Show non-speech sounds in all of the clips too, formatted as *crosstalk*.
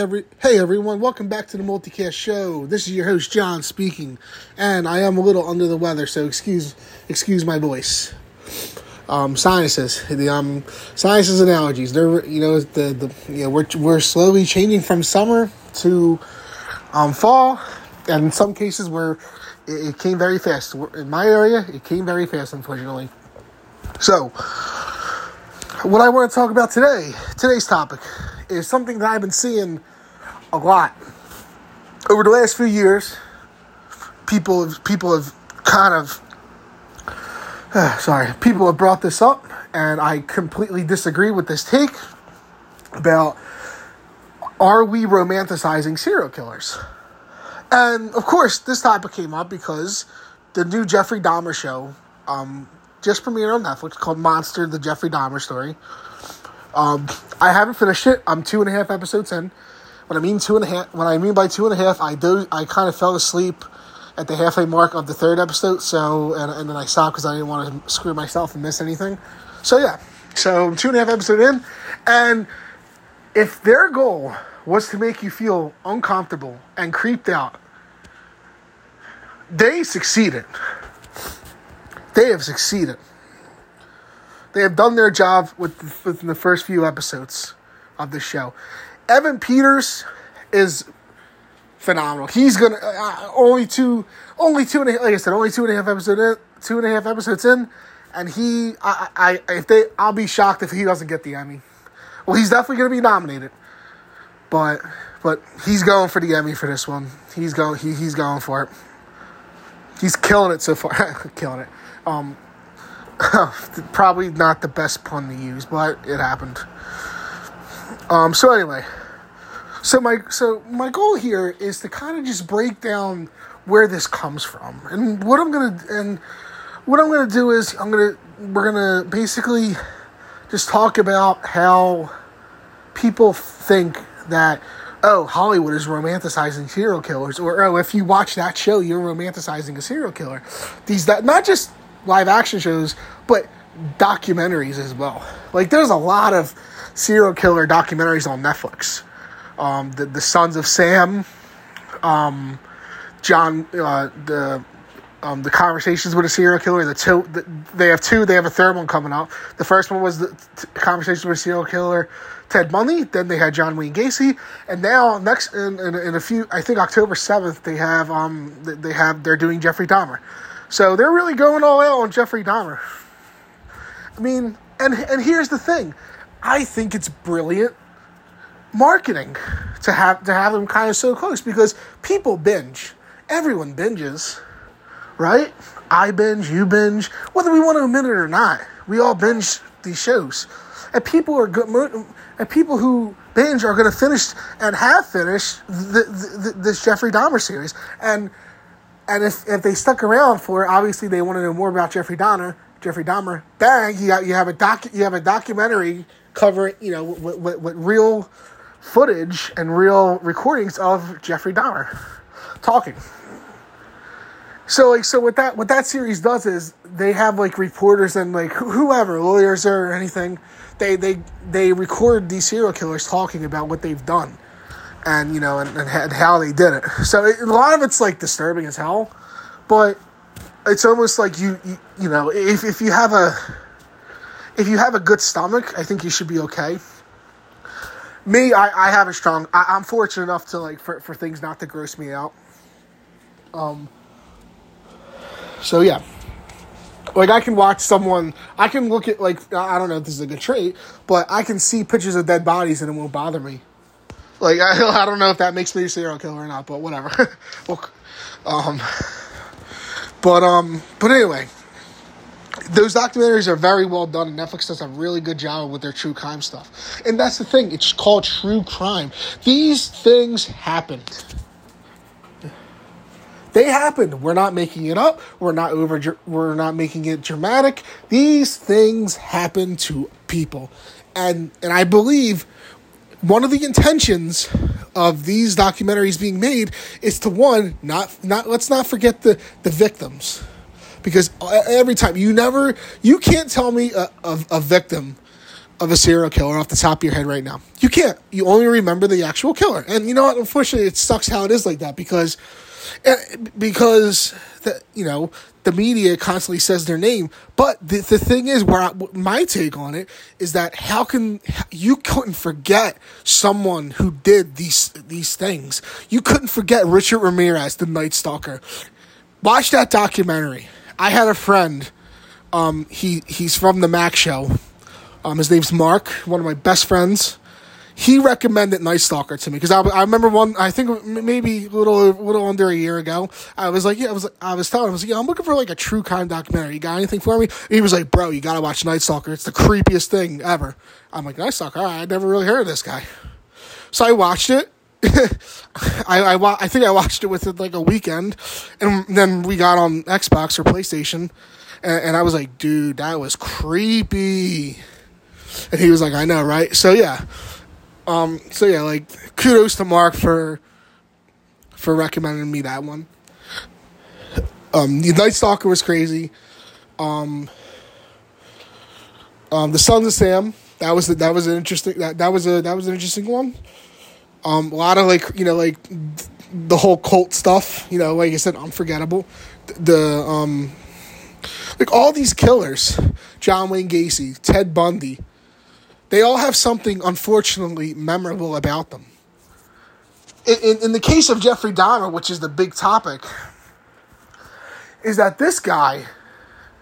every hey everyone, welcome back to the Multicast Show. This is your host John speaking, and I am a little under the weather, so excuse excuse my voice. Um, sinuses, the um, sinuses and allergies. They're you know the the you know we're we're slowly changing from summer to um fall, and in some cases where it, it came very fast. In my area, it came very fast, unfortunately. So, what I want to talk about today, today's topic is something that I've been seeing a lot over the last few years. People have people have kind of uh, *sighs* sorry, people have brought this up, and I completely disagree with this take about are we romanticizing serial killers? And of course, this topic came up because the new Jeffrey Dahmer show um, just premiered on Netflix called Monster: The Jeffrey Dahmer Story. Um, I haven't finished it. I'm two and a half episodes in. When I mean two and a half, when I mean by two and a half, I do. I kind of fell asleep at the halfway mark of the third episode. So and, and then I stopped because I didn't want to screw myself and miss anything. So yeah, so two and a half episode in, and if their goal was to make you feel uncomfortable and creeped out, they succeeded. They have succeeded. They have done their job with within the first few episodes of the show. Evan Peters is phenomenal. He's gonna uh, only two, only two and a, like I said, only two and a half episodes in, two and a half episodes in, and he, I, I, if they, I'll be shocked if he doesn't get the Emmy. Well, he's definitely gonna be nominated, but, but he's going for the Emmy for this one. He's going, he, he's going for it. He's killing it so far, *laughs* killing it. Um, *laughs* probably not the best pun to use, but it happened. Um, so anyway, so my so my goal here is to kind of just break down where this comes from, and what I'm gonna and what I'm gonna do is I'm gonna we're gonna basically just talk about how people think that oh Hollywood is romanticizing serial killers, or oh if you watch that show you're romanticizing a serial killer. These that not just live action shows, but documentaries as well. Like there's a lot of serial killer documentaries on Netflix. Um, the the Sons of Sam, um, John, uh, the um, the conversations with a serial killer. The two the, they have two. They have a third one coming up. The first one was the t- conversations with a serial killer, Ted Bundy. Then they had John Wayne Gacy, and now next in, in, in a few, I think October seventh, they have um they have they're doing Jeffrey Dahmer. So they're really going all out on Jeffrey Dahmer. I mean, and and here's the thing, I think it's brilliant marketing to have to have them kind of so close because people binge. Everyone binges, right? I binge, you binge, whether we want to admit it or not. We all binge these shows, and people are good. And people who binge are going to finish and have finished the, the, this Jeffrey Dahmer series, and and if, if they stuck around for it, obviously they want to know more about Jeffrey Dahmer. Jeffrey Dahmer, bang! You got you have a doc you have a documentary covering you know with, real footage and real recordings of Jeffrey Dahmer talking. So like so what that what that series does is they have like reporters and like whoever lawyers or anything they they they record these serial killers talking about what they've done and you know and, and how they did it. So it, a lot of it's like disturbing as hell, but it's almost like you you, you know if if you have a if you have a good stomach, I think you should be okay. Me, I, I have a strong. I, am fortunate enough to like for, for things not to gross me out. Um. So yeah, like I can watch someone. I can look at like I don't know if this is a good trait, but I can see pictures of dead bodies and it won't bother me. Like *laughs* I, I don't know if that makes me a serial killer or not, but whatever. *laughs* um, but um, but anyway, those documentaries are very well done, and Netflix does a really good job with their true crime stuff. And that's the thing; it's called true crime. These things happened. They happened. We're not making it up. We're not over. We're not making it dramatic. These things happen to people, and and I believe one of the intentions of these documentaries being made is to one not not let's not forget the the victims because every time you never you can't tell me a, a, a victim of a serial killer off the top of your head right now. You can't. You only remember the actual killer. And you know what? Unfortunately, it sucks how it is like that because eh, because the, you know the media constantly says their name. But the, the thing is, where I, my take on it is that how can you couldn't forget someone who did these these things? You couldn't forget Richard Ramirez, the Night Stalker. Watch that documentary. I had a friend. Um, he he's from the Mac Show um, his name's Mark, one of my best friends. He recommended Night Stalker to me because I, I remember one. I think maybe a little little under a year ago. I was like, yeah, I was I was telling him, I was like, yeah, I'm looking for like a true crime documentary. You got anything for me? he was like, bro, you gotta watch Night Stalker. It's the creepiest thing ever. I'm like, Night Stalker. I never really heard of this guy. So I watched it. *laughs* I, I I think I watched it within like a weekend, and then we got on Xbox or PlayStation, and, and I was like, dude, that was creepy. And he was like, I know, right? So yeah. Um, so yeah, like kudos to Mark for for recommending me that one. Um, the Night Stalker was crazy. Um, um, the Sons of Sam that was the, that was an interesting that that was a that was an interesting one. Um, a lot of like you know like the whole cult stuff. You know, like I said, unforgettable. The um, like all these killers, John Wayne Gacy, Ted Bundy, they all have something unfortunately memorable about them. In, in, in, the case of Jeffrey Dahmer, which is the big topic, is that this guy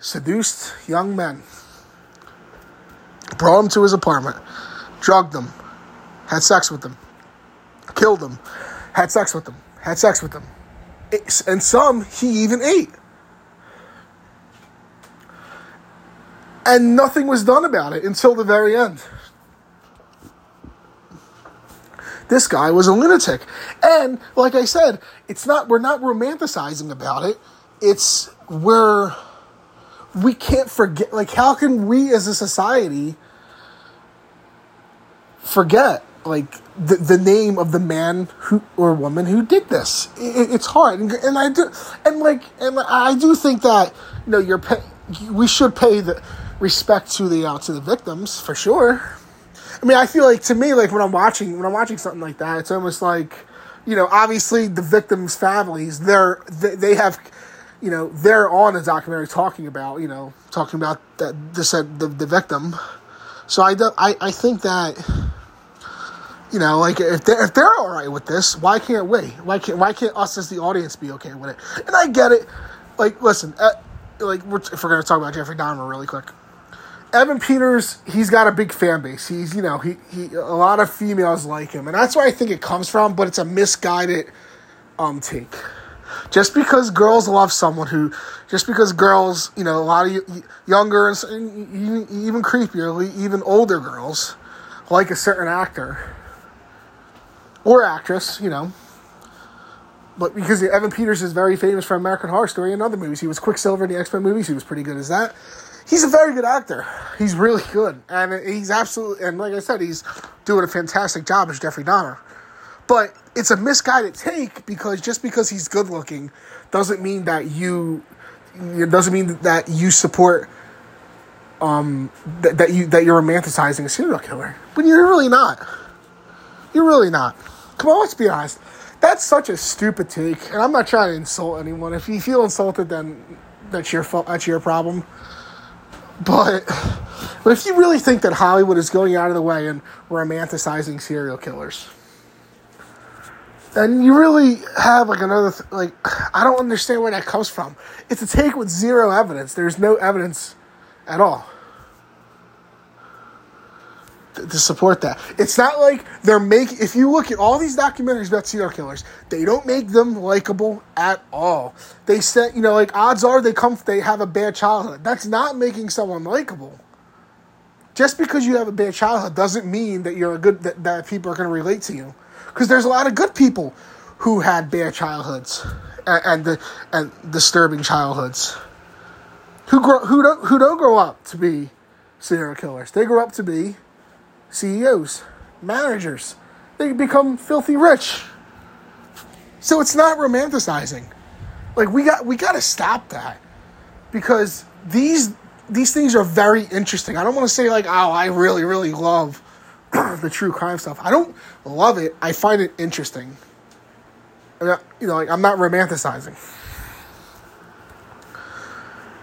seduced young men, brought them to his apartment, drugged them, had sex with them, killed them, had sex with them, had sex with them. and some he even ate. and nothing was done about it until the very end. This guy was a lunatic. And like I said, it's not we're not romanticizing about it. It's we're we can't forget like how can we as a society forget like the, the name of the man who or woman who did this it, it's hard and, and i do and like and i do think that you know you're pay, we should pay the respect to the uh, to the victims for sure. I mean, I feel like to me, like when I'm watching when I'm watching something like that, it's almost like, you know, obviously the victims' families, they're they, they have, you know, they're on the documentary talking about, you know, talking about that the the, the victim. So I, do, I I think that, you know, like if they if they're all right with this, why can't we? Why can't why can't us as the audience be okay with it? And I get it. Like, listen, uh, like we're, if we're gonna talk about Jeffrey Dahmer really quick Evan Peters, he's got a big fan base. He's, you know, he, he a lot of females like him, and that's where I think it comes from. But it's a misguided um take. Just because girls love someone who, just because girls, you know, a lot of younger and even creepier, even older girls like a certain actor or actress, you know. But because Evan Peters is very famous for American Horror Story and other movies, he was Quicksilver in the X Men movies. He was pretty good as that he's a very good actor. He's really good, and he's absolutely and like I said, he's doing a fantastic job as Jeffrey Dahmer. But it's a misguided take because just because he's good looking doesn't mean that you it doesn't mean that you support um that, that you that you're romanticizing a serial killer. But you're really not. You're really not. Come on, let's be honest. That's such a stupid take, and I'm not trying to insult anyone. If you feel insulted, then that's your fault. That's your problem. But but *laughs* if you really think that Hollywood is going out of the way and romanticizing serial killers, then you really have like another th- like *sighs* I don't understand where that comes from. It's a take with zero evidence. There's no evidence at all to support that. It's not like they're making. If you look at all these documentaries about serial killers, they don't make them likable at all. They say, you know, like odds are they come, they have a bad childhood. That's not making someone likable. Just because you have a bad childhood doesn't mean that you're a good that, that people are going to relate to you. Because there's a lot of good people who had bad childhoods and and, and disturbing childhoods. Who grow who don't who don't grow up to be serial killers. They grow up to be CEOs, managers. They become filthy rich. So it's not romanticizing. Like we got we got to stop that. Because these these things are very interesting. I don't want to say like, oh, I really, really love *clears throat* the true crime stuff. I don't love it. I find it interesting. you know, like I'm not romanticizing.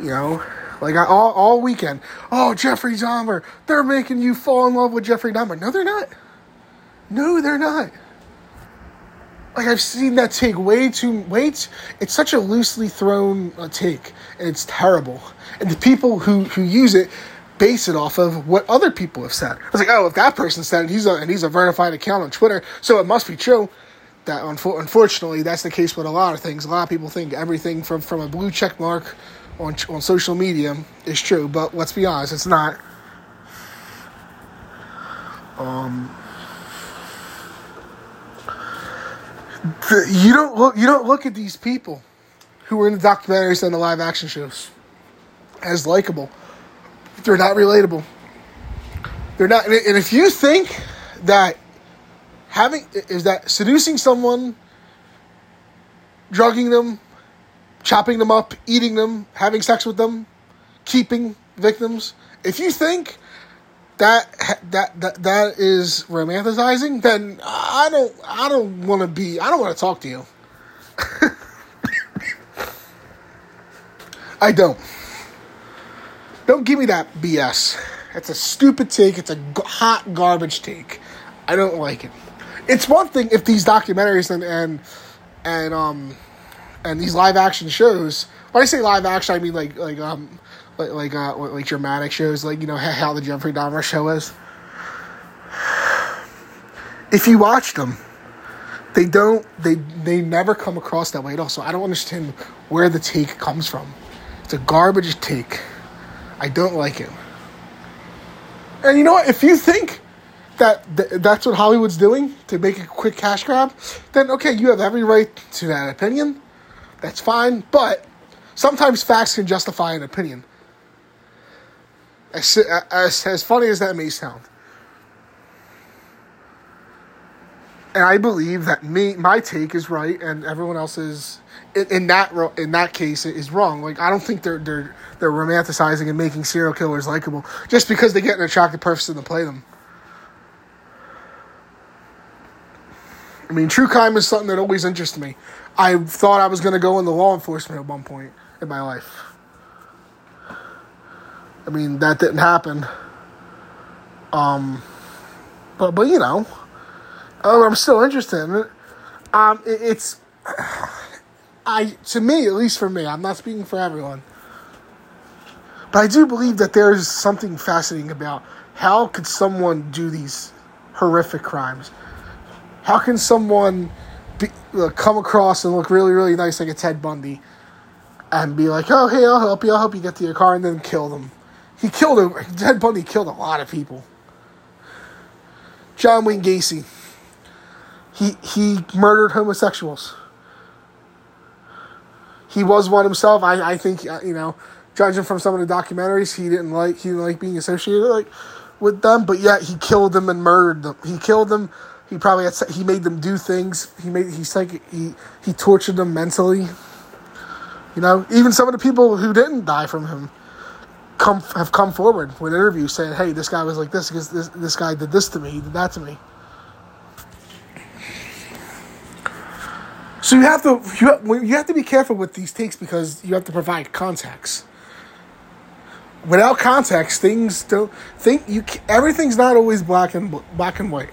You know, like I, all all weekend. Oh, Jeffrey Dahmer, they're making you fall in love with Jeffrey Dahmer. No, they're not. No, they're not. Like I've seen that take way too way. Too, it's such a loosely thrown uh, take, and it's terrible. And the people who who use it base it off of what other people have said. I was like, oh, if that person said it, he's a and he's a verified account on Twitter, so it must be true. That unfortunately, that's the case with a lot of things. A lot of people think everything from from a blue check mark on on social media is true, but let's be honest, it's not. Um, the, you don't look you don't look at these people who were in the documentaries and the live action shows as likable. They're not relatable. They're not, and if you think that having is that seducing someone, drugging them, chopping them up, eating them, having sex with them, keeping victims. If you think that that that that is romanticizing, then I don't I don't want to be I don't want to talk to you. *laughs* I don't. Don't give me that BS. It's a stupid take. It's a hot garbage take. I don't like it. It's one thing if these documentaries and and and um and these live action shows. When I say live action, I mean like like um like like uh like dramatic shows, like you know *laughs* how the Jeffrey Dahmer show is. If you watch them, they don't they they never come across that way at all. So I don't understand where the take comes from. It's a garbage take. I don't like it. And you know what? If you think that th- that's what Hollywood's doing to make a quick cash grab, then okay, you have every right to that opinion. That's fine, but sometimes facts can justify an opinion. As, as, as funny as that may sound. And I believe that me, my take is right, and everyone else's in, in that in that case is wrong. Like I don't think they're they're they're romanticizing and making serial killers likable just because they get an attractive person to play them. I mean, true crime is something that always interests me. I thought I was going to go into law enforcement at one point in my life. I mean, that didn't happen. Um, but but you know, oh, I'm still interested in it. Um, it, it's *sighs* I to me, at least for me, I'm not speaking for everyone, but I do believe that there is something fascinating about how could someone do these horrific crimes. How can someone be, uh, come across and look really, really nice like a Ted Bundy, and be like, "Oh, hey, I'll help you. I'll help you get to your car," and then kill them? He killed a Ted Bundy killed a lot of people. John Wayne Gacy. He he murdered homosexuals. He was one himself. I I think uh, you know, judging from some of the documentaries, he didn't like he didn't like being associated like with them, but yet he killed them and murdered them. He killed them. He probably had, he made them do things. He made he's like he he tortured them mentally. You know, even some of the people who didn't die from him come have come forward with interviews saying, "Hey, this guy was like this because this this guy did this to me, he did that to me." So you have to you have, you have to be careful with these takes because you have to provide context. Without context, things don't think you everything's not always black and black and white.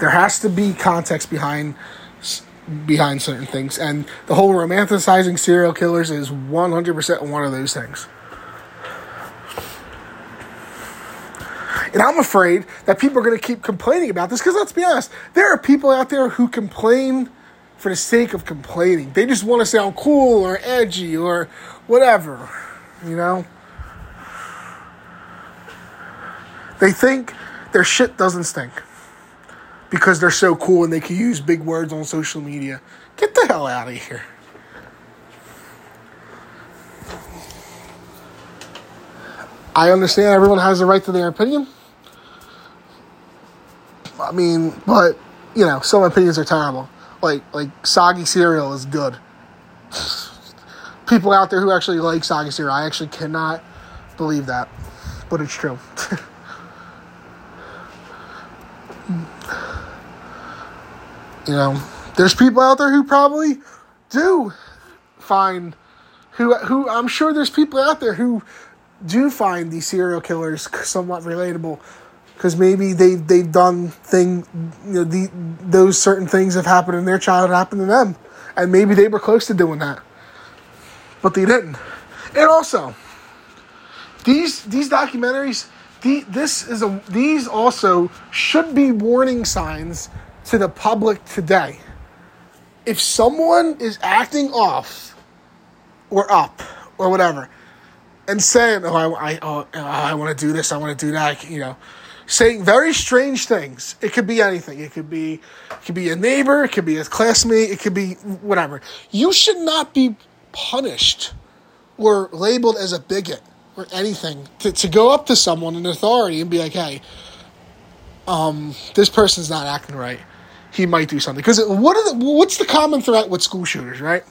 There has to be context behind behind certain things, and the whole romanticizing serial killers is one hundred percent one of those things. And I'm afraid that people are going to keep complaining about this because let's be honest, there are people out there who complain for the sake of complaining. They just want to sound cool or edgy or whatever, you know? They think their shit doesn't stink because they're so cool and they can use big words on social media. Get the hell out of here. I understand everyone has the right to their opinion. I mean, but you know, some opinions are terrible. Like like soggy cereal is good. people out there who actually like soggy cereal, I actually cannot believe that, but it's true. *laughs* you know, there's people out there who probably do find who who I'm sure there's people out there who do find these serial killers somewhat relatable. Because maybe they they've done thing you know the those certain things have happened in their childhood happened to them. And maybe they were close to doing that. But they didn't. And also these these documentaries the, this is a these also should be warning signs to the public today if someone is acting off or up or whatever and saying, "Oh, I, I, oh, I want to do this, I want to do that," you know, saying very strange things. It could be anything. It could be, it could be a neighbor. It could be a classmate. It could be whatever. You should not be punished or labeled as a bigot or anything to, to go up to someone in authority and be like, "Hey, um, this person's not acting right. He might do something." Because what the, what's the common threat with school shooters, right?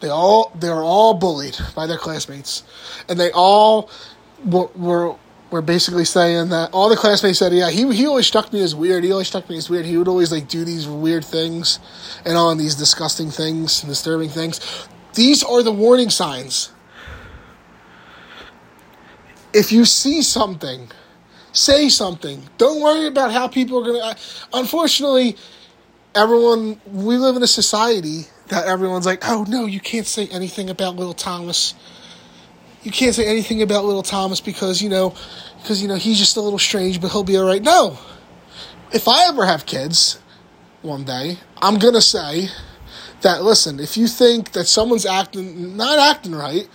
They all they're all bullied by their classmates, and they all were, were were basically saying that all the classmates said, yeah, he he always struck me as weird. He always struck me as weird. He would always like do these weird things, and all these disgusting things, and disturbing things. These are the warning signs. If you see something, say something. Don't worry about how people are gonna. Unfortunately, everyone we live in a society that everyone's like, oh no, you can't say anything about little Thomas. You can't say anything about little Thomas because you know, because you know he's just a little strange, but he'll be all right. No, if I ever have kids, one day, I'm gonna say that. Listen, if you think that someone's acting not acting right,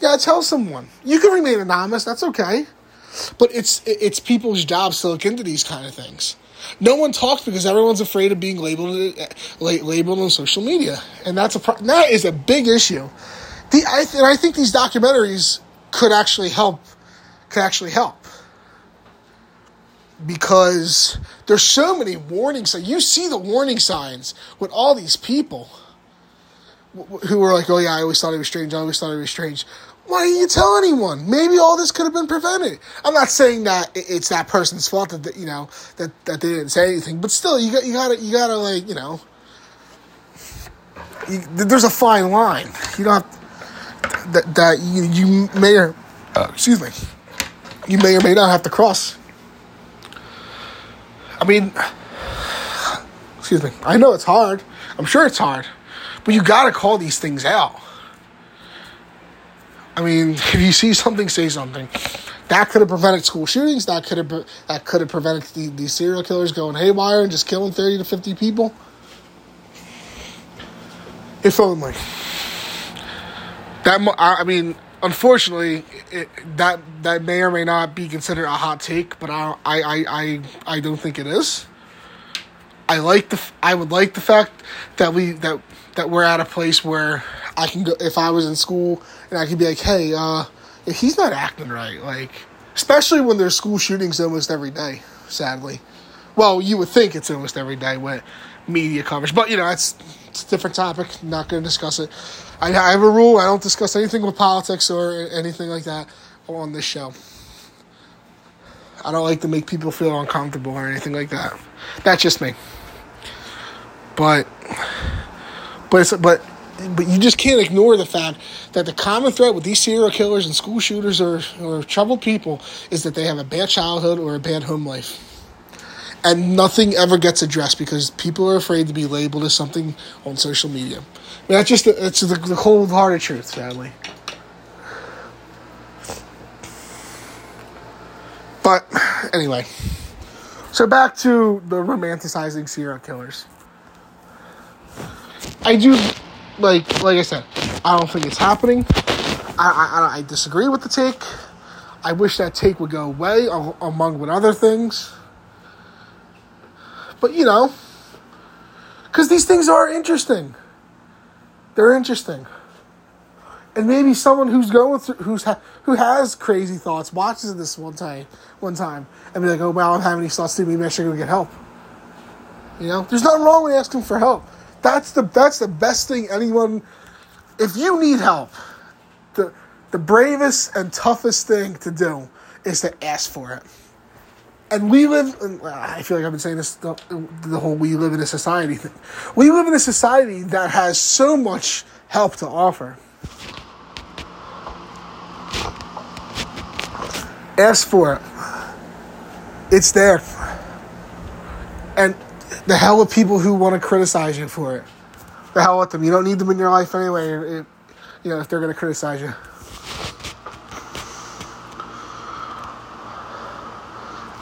yeah, tell someone. You can remain anonymous. That's okay. But it's it's people's jobs to look into these kind of things. No one talks because everyone's afraid of being labeled eh, labeled on social media, and that's a that is a big issue. The I th- and I think these documentaries could actually help could actually help because there's so many warning signs. You see the warning signs with all these people who were like, "Oh yeah, I always thought he was strange. I always thought he was strange." Why didn't you tell anyone? Maybe all this could have been prevented. I'm not saying that it's that person's fault that you know that, that they didn't say anything, but still, you got you gotta you gotta like you know. You, there's a fine line. You don't have, that that you you may or uh, excuse me, you may or may not have to cross. I mean, *sighs* excuse me. I know it's hard. I'm sure it's hard, but you got to call these things out. I mean, *laughs* if you see something, say something. That could have prevented school shootings. That could have that could have prevented the, these serial killers going haywire and just killing thirty to fifty people. If only. That I mean, unfortunately, it, that that may or may not be considered a hot take, but I I I I don't think it is. I like the I would like the fact that we that that we're at a place where I can go if I was in school and I could be like, hey, uh, he's not acting right, like especially when there's school shootings almost every day. Sadly, well, you would think it's almost every day with media coverage, but you know it's it's a different topic. I'm Not going to discuss it. I, I have a rule: I don't discuss anything with politics or anything like that on this show. I don't like to make people feel uncomfortable or anything like that. That's just me. But but but but you just can't ignore the fact that the common threat with these serial killers and school shooters or, or troubled people is that they have a bad childhood or a bad home life. And nothing ever gets addressed because people are afraid to be labeled as something on social media. I mean, that's just the, it's the, the cold hearted truth, sadly. But anyway, so back to the romanticizing serial killers. I do like like I said, I don't think it's happening. I, I, I disagree with the take. I wish that take would go away among with other things. But you know, because these things are interesting. They're interesting. And maybe someone who's going through who's ha- who has crazy thoughts watches this one time one time and be like, oh wow, I'm having these thoughts too. Maybe I should go get help. You know, there's nothing wrong with asking for help. That's the that's the best thing anyone if you need help, the the bravest and toughest thing to do is to ask for it. And we live, and I feel like I've been saying this the, the whole we live in a society thing. We live in a society that has so much help to offer. Ask for it. It's there. And the hell with people who want to criticize you for it. The hell with them. You don't need them in your life anyway. You know if they're going to criticize you.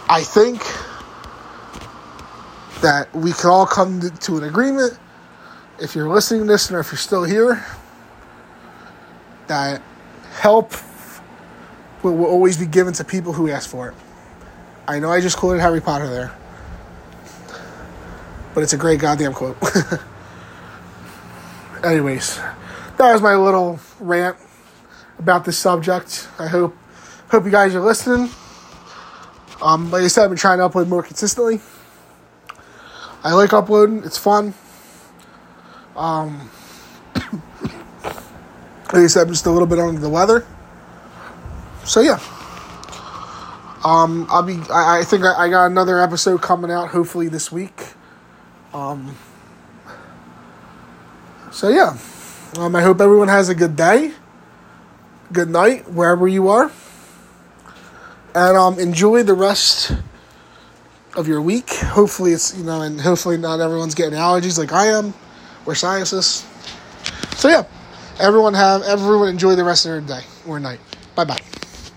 I think that we can all come to, to an agreement. If you're listening to this, or if you're still here, that help will, will always be given to people who ask for it. I know I just quoted Harry Potter there, but it's a great goddamn quote. *laughs* Anyways, that was my little rant about this subject. I hope hope you guys are listening. Um, like I said, I've been trying to upload more consistently. I like uploading; it's fun. Um, *coughs* like I said, I'm just a little bit under the weather. So yeah. Um, I'll be. I, I think I, I, got another episode coming out hopefully this week. Um. So yeah. Um, I hope everyone has a good day. Good night wherever you are. And um, enjoy the rest of your week. Hopefully it's you know, and hopefully not everyone's getting allergies like I am. We're scientists. So yeah. Everyone have everyone enjoy the rest of their day or night. Bye bye.